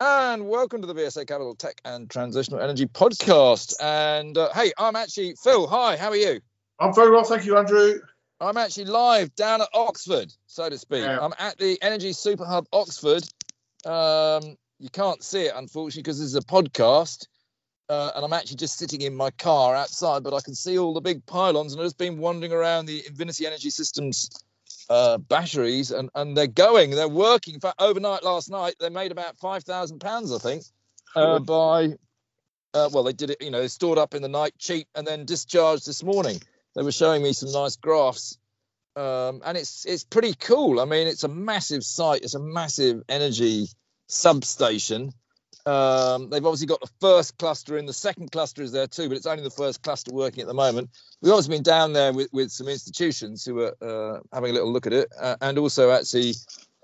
and welcome to the VSA Capital Tech and Transitional Energy podcast. And uh, hey, I'm actually Phil. Hi, how are you? I'm very well, thank you, Andrew. I'm actually live down at Oxford, so to speak. Yeah. I'm at the Energy Super Hub Oxford. Um, you can't see it, unfortunately, because this is a podcast. Uh, and I'm actually just sitting in my car outside, but I can see all the big pylons. And I've just been wandering around the Invinity Energy Systems uh, batteries, and, and they're going, they're working. In fact, overnight last night, they made about five thousand pounds, I think, uh, by uh, well, they did it. You know, they stored up in the night cheap, and then discharged this morning. They were showing me some nice graphs, um, and it's it's pretty cool. I mean, it's a massive site. It's a massive energy substation. Um, they've obviously got the first cluster in. The second cluster is there too, but it's only the first cluster working at the moment. We've also been down there with, with some institutions who are uh, having a little look at it, uh, and also actually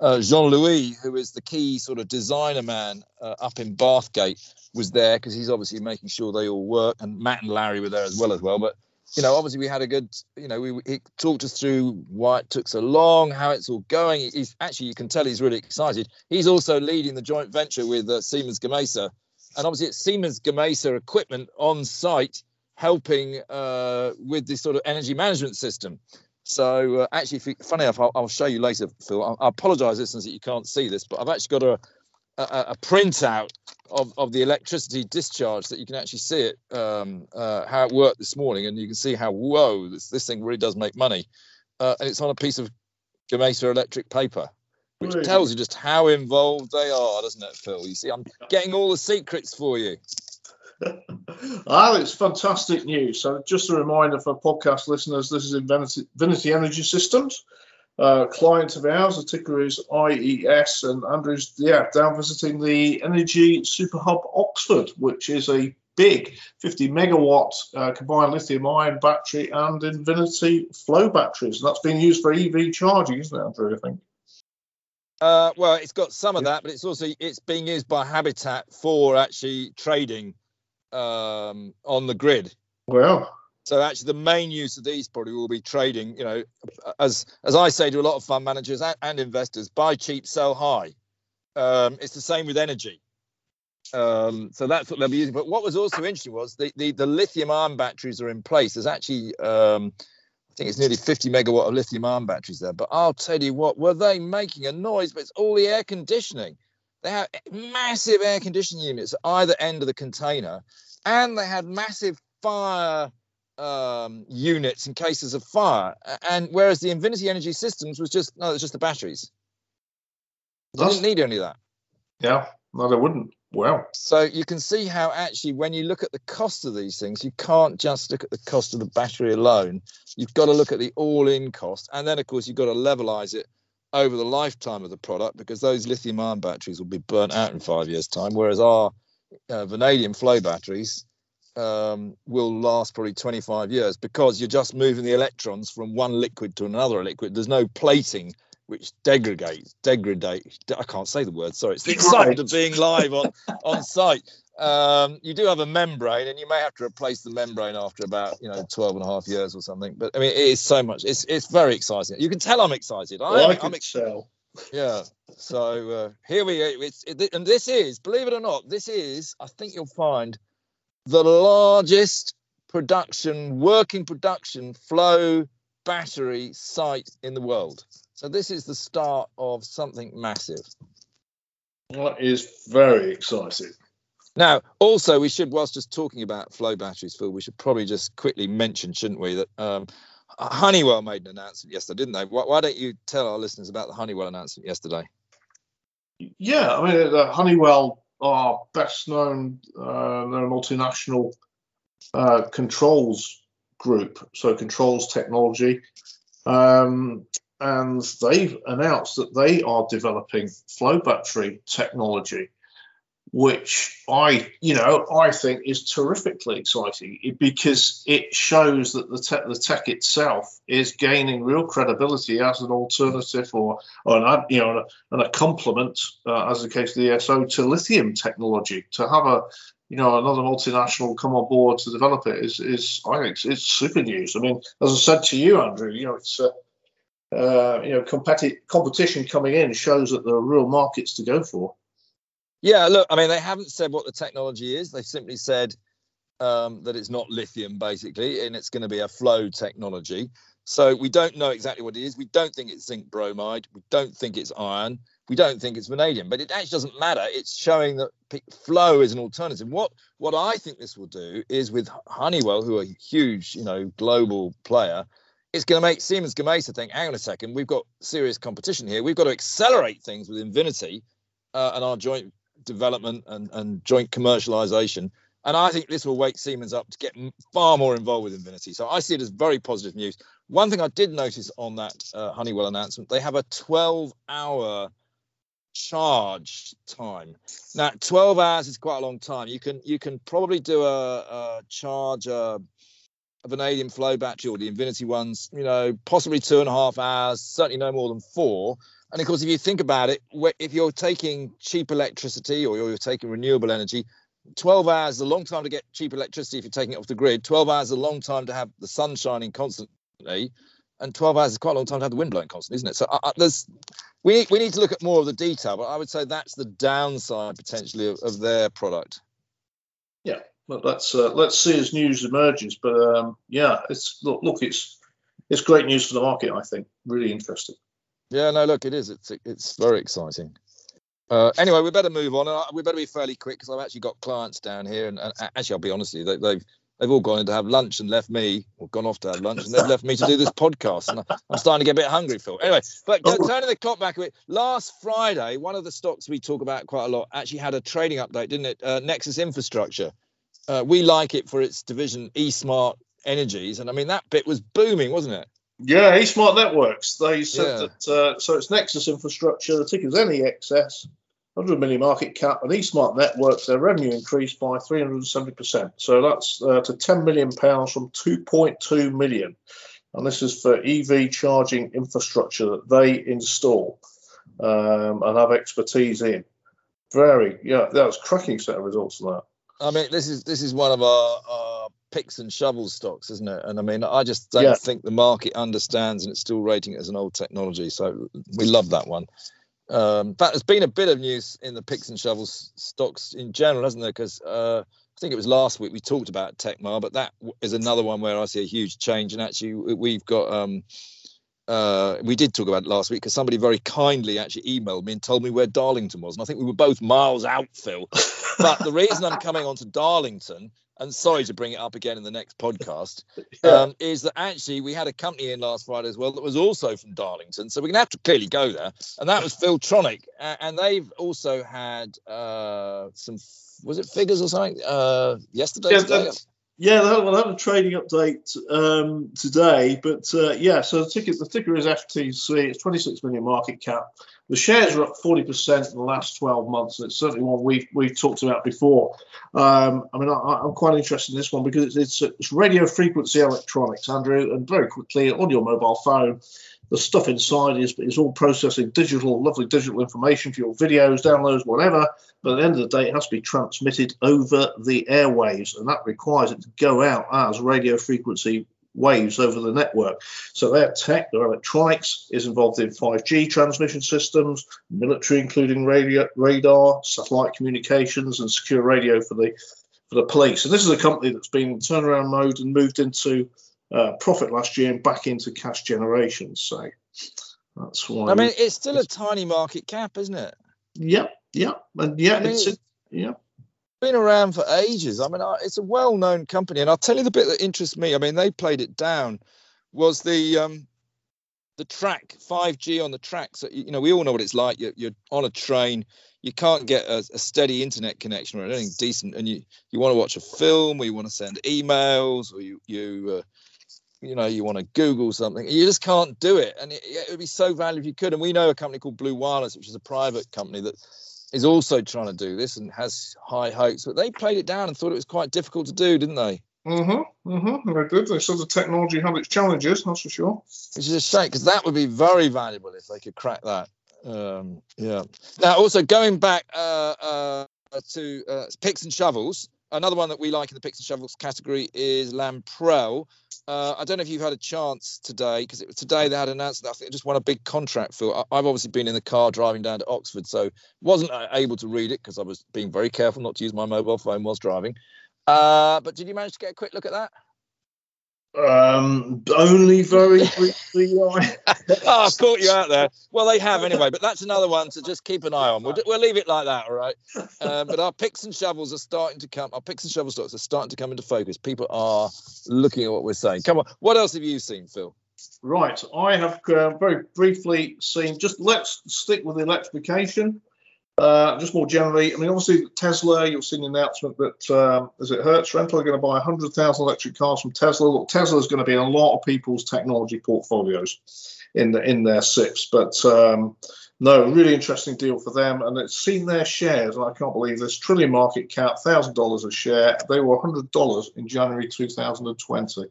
uh, Jean Louis, who is the key sort of designer man uh, up in Bathgate, was there because he's obviously making sure they all work. And Matt and Larry were there as well as well. But you know, obviously we had a good, you know, we he talked us through why it took so long, how it's all going. He's actually, you can tell he's really excited. He's also leading the joint venture with uh, Siemens Gamesa, and obviously it's Siemens Gamesa equipment on site helping uh, with this sort of energy management system. So uh, actually, funny enough, I'll, I'll, show you later, Phil. I, I apologise, listeners, that you can't see this, but I've actually got a a, a printout of, of the electricity discharge that you can actually see it um, uh, how it worked this morning, and you can see how whoa this this thing really does make money, uh, and it's on a piece of Gamesa electric paper, which really? tells you just how involved they are, doesn't it, Phil? You see, I'm getting all the secrets for you. ah, it's fantastic news. So, just a reminder for podcast listeners: this is Invinity, Invinity Energy Systems uh, client of ours. The ticker is IES, and Andrew's yeah down visiting the Energy Super Hub Oxford, which is a big 50 megawatt uh, combined lithium ion battery and Invinity flow batteries. And that's being used for EV charging, isn't it, Andrew? I think. Uh, well, it's got some of that, but it's also it's being used by Habitat for actually trading um, on the grid. Well, so actually, the main use of these probably will be trading. You know, as as I say to a lot of fund managers and, and investors, buy cheap, sell high. Um, it's the same with energy. Um, so that's what they'll be using. But what was also interesting was the the, the lithium ion batteries are in place. There's actually um, I think it's nearly 50 megawatt of lithium ion batteries there. But I'll tell you what, were they making a noise? But it's all the air conditioning. They have massive air conditioning units at either end of the container, and they had massive fire um, units in cases of fire. And whereas the Invinity Energy Systems was just no, it's just the batteries. They didn't need any of that. Yeah, no, they wouldn't. Well, so you can see how actually, when you look at the cost of these things, you can't just look at the cost of the battery alone. You've got to look at the all-in cost, and then of course you've got to levelize it over the lifetime of the product because those lithium-ion batteries will be burnt out in five years' time, whereas our uh, vanadium flow batteries um, will last probably 25 years because you're just moving the electrons from one liquid to another liquid. There's no plating which degrades, degrade. I can't say the word. Sorry, it's the excitement of being live on on site. Um, you do have a membrane, and you may have to replace the membrane after about you know 12 and a half years or something. But I mean, it is so much. It's it's very exciting. You can tell I'm excited. I, well, I can I'm ex- tell. Yeah. So uh, here we go. It's it, and this is, believe it or not, this is. I think you'll find the largest production, working production flow battery site in the world. So this is the start of something massive. That is very exciting. Now, also, we should, whilst just talking about flow batteries, Phil, we should probably just quickly mention, shouldn't we, that um, Honeywell made an announcement yesterday, didn't they? Why, why, don't you tell our listeners about the Honeywell announcement yesterday? Yeah, I mean, the Honeywell are best known, uh, they're a multinational uh, controls group, so controls technology. Um, and they've announced that they are developing flow battery technology which I, you know, I think is terrifically exciting because it shows that the tech, the tech itself is gaining real credibility as an alternative or, or an, you know, and a complement, uh, as the case of the ESO, to lithium technology. To have a, you know, another multinational come on board to develop it is, is I think it's, it's super news. I mean, as I said to you, Andrew, you know, it's. Uh, uh, you know, competi- competition coming in shows that there are real markets to go for. Yeah, look, I mean, they haven't said what the technology is. They've simply said um, that it's not lithium, basically, and it's going to be a flow technology. So we don't know exactly what it is. We don't think it's zinc bromide. We don't think it's iron. We don't think it's vanadium. But it actually doesn't matter. It's showing that flow is an alternative. What what I think this will do is with Honeywell, who are a huge, you know, global player, it's going to make Siemens Gamesa think, hang on a second, we've got serious competition here. We've got to accelerate things with Invinity uh, and our joint development and, and joint commercialization. And I think this will wake Siemens up to get far more involved with Invinity. So I see it as very positive news. One thing I did notice on that uh, Honeywell announcement, they have a 12 hour charge time. Now, 12 hours is quite a long time. You can you can probably do a, a charge a, a vanadium flow battery or the Invinity ones, you know, possibly two and a half hours, certainly no more than four. And of course, if you think about it, if you're taking cheap electricity or you're taking renewable energy, 12 hours is a long time to get cheap electricity if you're taking it off the grid. 12 hours is a long time to have the sun shining constantly. And 12 hours is quite a long time to have the wind blowing constantly, isn't it? So uh, there's we, we need to look at more of the detail, but I would say that's the downside potentially of, of their product. Yeah, well, let's uh, let's see as news emerges. But um, yeah, it's look, look, it's it's great news for the market. I think really interesting. Yeah, no, look, it is. It's it's very exciting. Uh, anyway, we better move on. Uh, we better be fairly quick because I've actually got clients down here, and, and actually, I'll be honest with you, they, they've they've all gone in to have lunch and left me, or gone off to have lunch, and they've left me to do this podcast. And I'm starting to get a bit hungry, Phil. Anyway, but oh. turning the clock back a bit, last Friday, one of the stocks we talk about quite a lot actually had a trading update, didn't it? Uh, Nexus Infrastructure. Uh, we like it for its division eSmart Energies, and I mean that bit was booming, wasn't it? Yeah, eSmart Networks. They said yeah. that uh, so it's Nexus Infrastructure. The ticker's NEXS. 100 million market cap, and eSmart Networks, their revenue increased by 370%. So that's uh, to 10 million pounds from 2.2 million. And this is for EV charging infrastructure that they install um, and have expertise in. Very, yeah, that was cracking set of results on that. I mean, this is this is one of our, our picks and shovels stocks, isn't it? And I mean, I just don't yeah. think the market understands, and it's still rating it as an old technology. So we love that one. Um, fact, there's been a bit of news in the picks and shovels stocks in general, hasn't there? Because uh, I think it was last week we talked about Tekmar, but that is another one where I see a huge change. And actually, we've got. Um, uh, we did talk about it last week because somebody very kindly actually emailed me and told me where Darlington was, and I think we were both miles out, Phil. but the reason I'm coming on to Darlington and sorry to bring it up again in the next podcast, yeah. um, is that actually we had a company in last Friday as well that was also from Darlington, so we're going to have to clearly go there, and that was Filtronic, and they've also had uh, some was it figures or something uh, yesterday? Yeah? Yeah, they'll have a trading update um, today, but uh, yeah, so the ticket the ticker is FTC. It's 26 million market cap. The shares are up 40% in the last 12 months, and it's certainly one we've, we've talked about before. Um, I mean, I, am quite interested in this one because it's, it's, it's, radio frequency electronics, Andrew, and very quickly on your mobile phone, the stuff inside is, is all processing digital, lovely digital information for your videos, downloads, whatever. But at the end of the day, it has to be transmitted over the airwaves, and that requires it to go out as radio frequency waves over the network. So their tech, their electronics is involved in 5G transmission systems, military, including radio, radar, satellite communications, and secure radio for the for the police. And this is a company that's been in turnaround mode and moved into uh, profit last year and back into cash generation. So that's why. I mean, it's still a tiny market cap, isn't it? Yep, yep, and yeah, I mean, it's, yeah been around for ages. I mean, it's a well-known company, and I'll tell you the bit that interests me. I mean, they played it down was the um, the track 5G on the track. So you know, we all know what it's like. You're, you're on a train, you can't get a, a, steady internet connection or anything decent, and you you want to watch a film, or you want to send emails, or you you uh, you know you want to Google something, you just can't do it. And it, it would be so valuable if you could. And we know a company called Blue Wireless, which is a private company that is also trying to do this and has high hopes, but they played it down and thought it was quite difficult to do, didn't they? Mm-hmm. Mm-hmm. They did. They said the technology had its challenges, that's for sure. Which is a shame because that would be very valuable if they could crack that. Um, yeah. Now, also going back uh, uh, to uh, picks and shovels. Another one that we like in the picks and shovels category is Lamprell. Uh, I don't know if you've had a chance today because today they had announced that I think they just won a big contract for. I've obviously been in the car driving down to Oxford, so wasn't able to read it because I was being very careful not to use my mobile phone whilst driving. Uh, but did you manage to get a quick look at that? Um, only very briefly. oh, I've caught you out there. Well, they have anyway, but that's another one to just keep an eye on. We'll, we'll leave it like that, all right? Uh, but our picks and shovels are starting to come. Our picks and shovel stocks are starting to come into focus. People are looking at what we're saying. Come on, what else have you seen, Phil? Right, I have uh, very briefly seen. Just let's stick with electrification. Uh, just more generally, I mean, obviously Tesla. You've seen the announcement that um, is it Hertz Rental are going to buy 100,000 electric cars from Tesla. Look, Tesla is going to be in a lot of people's technology portfolios in the, in their SIPPs, but um, no, really interesting deal for them. And it's seen their shares, and I can't believe this trillion market cap, thousand dollars a share. They were hundred dollars in January 2020.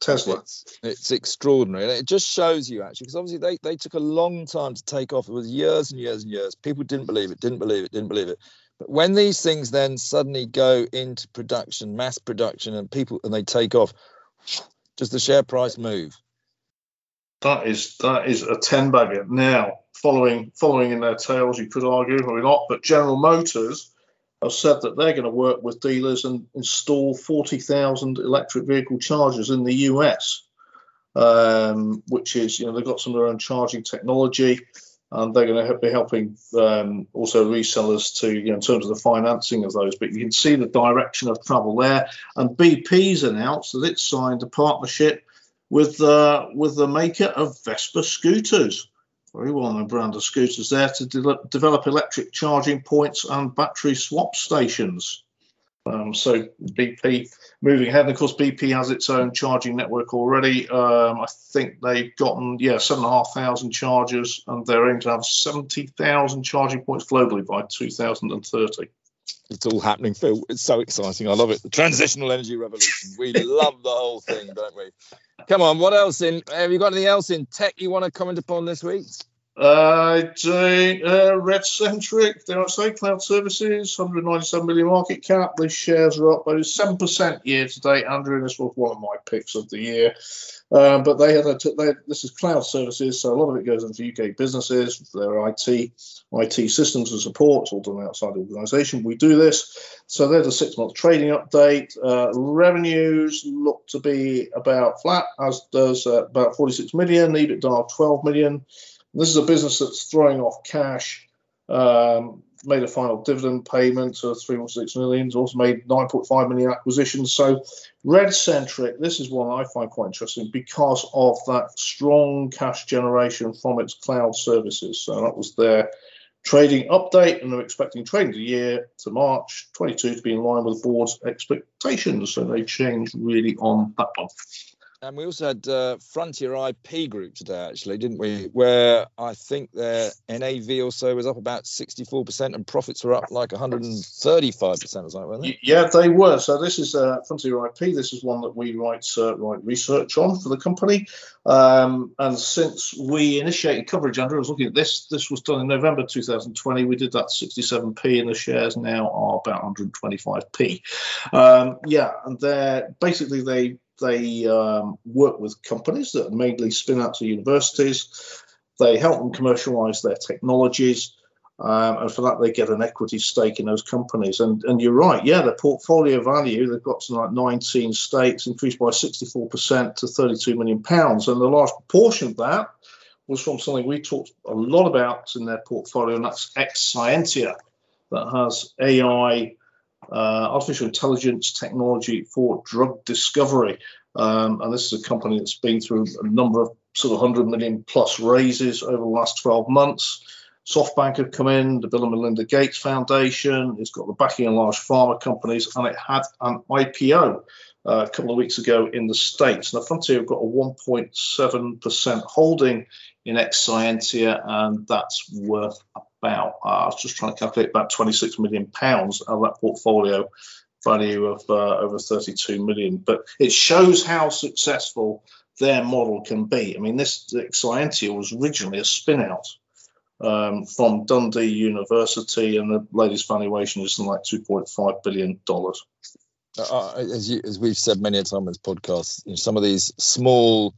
Tesla. It's, it's, extraordinary. And it just shows you actually, because obviously they, they took a long time to take off. It was years and years and years. People didn't believe it, didn't believe it, didn't believe it. But when these things then suddenly go into production, mass production, and people and they take off, does the share price move? That is that is a ten bagger. Now, following following in their tails, you could argue, or not, but General Motors have said that they're going to work with dealers and install 40,000 electric vehicle chargers in the US, um, which is, you know, they've got some of their own charging technology and they're going to be helping um, also resellers to, you know, in terms of the financing of those. But you can see the direction of travel there. And BP's announced that it's signed a partnership with uh, with the maker of Vespa scooters very well known brand of scooters there to de- develop electric charging points and battery swap stations. Um, so BP moving ahead, and of course BP has its own charging network already. Um, I think they've gotten yeah seven and a half thousand chargers, and they're aiming to have seventy thousand charging points globally by 2030. It's all happening, Phil. It's so exciting. I love it. The transitional energy revolution. We love the whole thing, don't we? Come on, what else in? Have you got anything else in tech you want to comment upon this week? Uh, uh, Redcentric, they don't say cloud services, 197 million market cap. These shares are up by 7% year to date. Andrew, this was one of my picks of the year. Um, but they had a t- they, this is cloud services, so a lot of it goes into UK businesses, their IT, IT systems and support. It's all done outside the organisation. We do this. So there's a six month trading update. Uh, revenues look to be about flat, as does uh, about 46 million, EBITDA 12 million. This is a business that's throwing off cash. Um, made a final dividend payment of 3.6 million. Also made 9.5 million acquisitions. So Redcentric, this is one I find quite interesting because of that strong cash generation from its cloud services. So that was their trading update, and they're expecting trading the year to March 22 to be in line with the board's expectations. So they changed really on that one. And we also had uh, Frontier IP Group today, actually, didn't we? Where I think their NAV or so was up about 64% and profits were up like 135% or something, they? Yeah, they were. So this is uh, Frontier IP. This is one that we write, uh, write research on for the company. Um, and since we initiated coverage, under, I was looking at this. This was done in November 2020. We did that 67p, and the shares now are about 125p. Um, yeah, and they're basically they they um, work with companies that mainly spin out to universities. They help them commercialize their technologies. Um, and for that, they get an equity stake in those companies. And, and you're right, yeah, their portfolio value, they've got something like 19 stakes, increased by 64% to 32 million pounds. And the large proportion of that was from something we talked a lot about in their portfolio, and that's Exscientia, that has AI uh, artificial intelligence technology for drug discovery. Um, and this is a company that's been through a number of sort of 100 million plus raises over the last 12 months. SoftBank have come in, the Bill and Melinda Gates Foundation, it's got the backing of large pharma companies, and it had an IPO uh, a couple of weeks ago in the States. Now, Frontier have got a 1.7% holding in Exscientia, and that's worth about, uh, I was just trying to calculate, about 26 million pounds of that portfolio value of uh, over 32 million. But it shows how successful their model can be. I mean, this Exscientia was originally a spin out um, from Dundee University, and the latest valuation is like 2.5 billion dollars. Uh, uh, as, you, as we've said many a time on this podcast, you know, some of these small,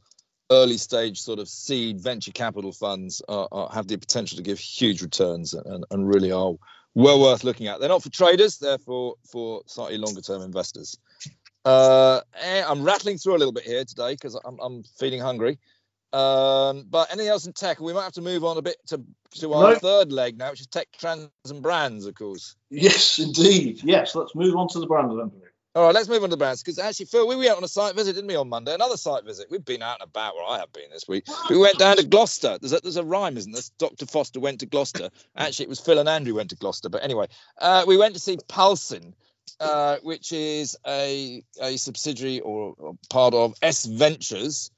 early stage sort of seed venture capital funds are, are, have the potential to give huge returns and, and really are well worth looking at. They're not for traders; they're for for slightly longer term investors. Uh, eh, I'm rattling through a little bit here today because I'm, I'm feeling hungry. Um, but anything else in tech? We might have to move on a bit to, to our no. third leg now, which is tech trends and brands, of course. Yes, indeed. Yes, let's move on to the brands. Then. All right, let's move on to the brands because actually, Phil, we went on a site visit, didn't we, on Monday? Another site visit. We've been out and about where I have been this week. We went down to Gloucester. There's a, there's a rhyme, isn't there? Dr. Foster went to Gloucester. Actually, it was Phil and Andrew went to Gloucester. But anyway, uh, we went to see Pulsin, uh, which is a, a subsidiary or, or part of S Ventures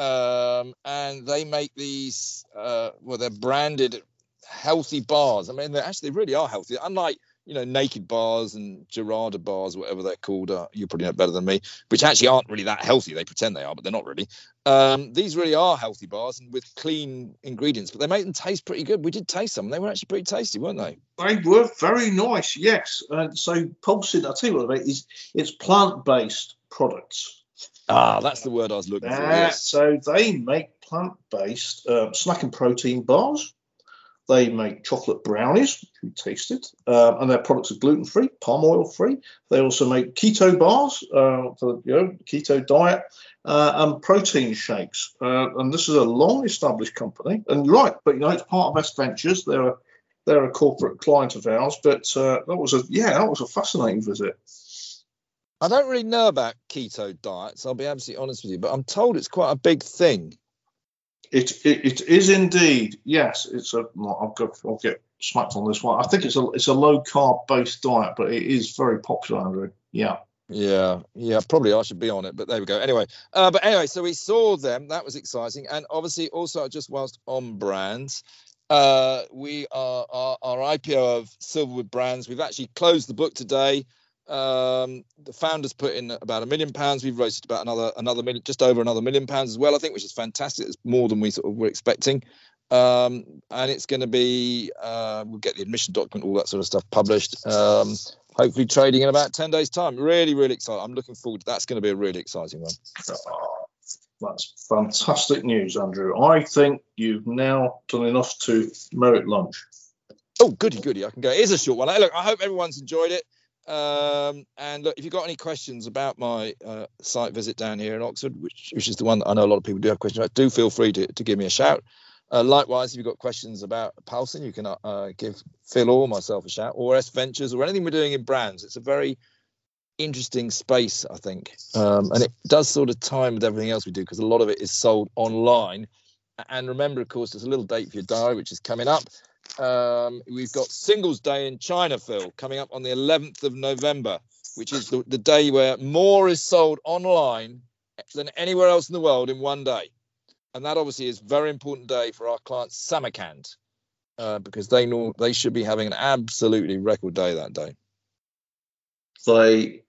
um, and they make these. Uh, well, they're branded healthy bars. I mean, they actually really are healthy. Unlike you know naked bars and Gerarda bars, whatever they're called. Uh, you probably know better than me, which actually aren't really that healthy. They pretend they are, but they're not really. Um, these really are healthy bars and with clean ingredients, but they make them taste pretty good. We did taste them; they were actually pretty tasty, weren't they? They were very nice, yes. And so Pulsin, I'll tell you what is. It's plant-based products. Ah, that's the word I was looking for. Yes. So they make plant-based uh, snack and protein bars. They make chocolate brownies, which we tasted, uh, and their products are gluten-free, palm oil-free. They also make keto bars uh, for you know keto diet uh, and protein shakes. Uh, and this is a long-established company. And right, but you know it's part of S Ventures. They're a, they're a corporate client of ours. But uh, that was a yeah, that was a fascinating visit. I don't really know about keto diets. I'll be absolutely honest with you, but I'm told it's quite a big thing. It it, is indeed. Yes, it's a. I'll go. I'll get smacked on this one. I think it's a it's a low carb based diet, but it is very popular, Andrew. Yeah. Yeah, yeah, probably I should be on it, but there we go. Anyway, uh, but anyway, so we saw them. That was exciting, and obviously also just whilst on brands, uh, we are our, our IPO of Silverwood Brands. We've actually closed the book today. Um, the founders put in about a million pounds. We've raised about another another million, just over another million pounds as well. I think, which is fantastic. It's more than we sort of were expecting. Um, and it's going to be uh, we'll get the admission document, all that sort of stuff published. Um, hopefully, trading in about ten days' time. Really, really excited. I'm looking forward. to That's going to be a really exciting one. Oh, that's fantastic news, Andrew. I think you've now done enough to merit lunch. Oh, goody, goody. I can go. It is a short one. Look, I hope everyone's enjoyed it. Um, and look, if you've got any questions about my uh, site visit down here in Oxford, which, which is the one that I know a lot of people do have questions about, do feel free to, to give me a shout. Uh, likewise, if you've got questions about Pulsin, you can uh, uh, give Phil or myself a shout, or S Ventures, or anything we're doing in brands. It's a very interesting space, I think, um, and it does sort of time with everything else we do because a lot of it is sold online. And remember, of course, there's a little date for your diary, which is coming up. Um, we've got Singles Day in China, Phil, coming up on the 11th of November, which is the, the day where more is sold online than anywhere else in the world in one day. And that obviously is a very important day for our client Samarkand uh, because they know they should be having an absolutely record day that day. They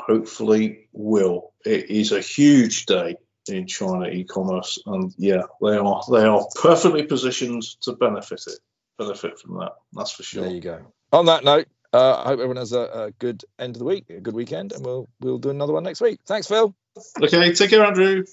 hopefully will. It is a huge day in China e-commerce, and yeah, they are they are perfectly positioned to benefit it benefit from that. That's for sure. There you go. On that note, uh, I hope everyone has a, a, good end of the week, a good weekend, and we'll we'll do another one next week. Thanks, Phil. Okay, take care, Andrew.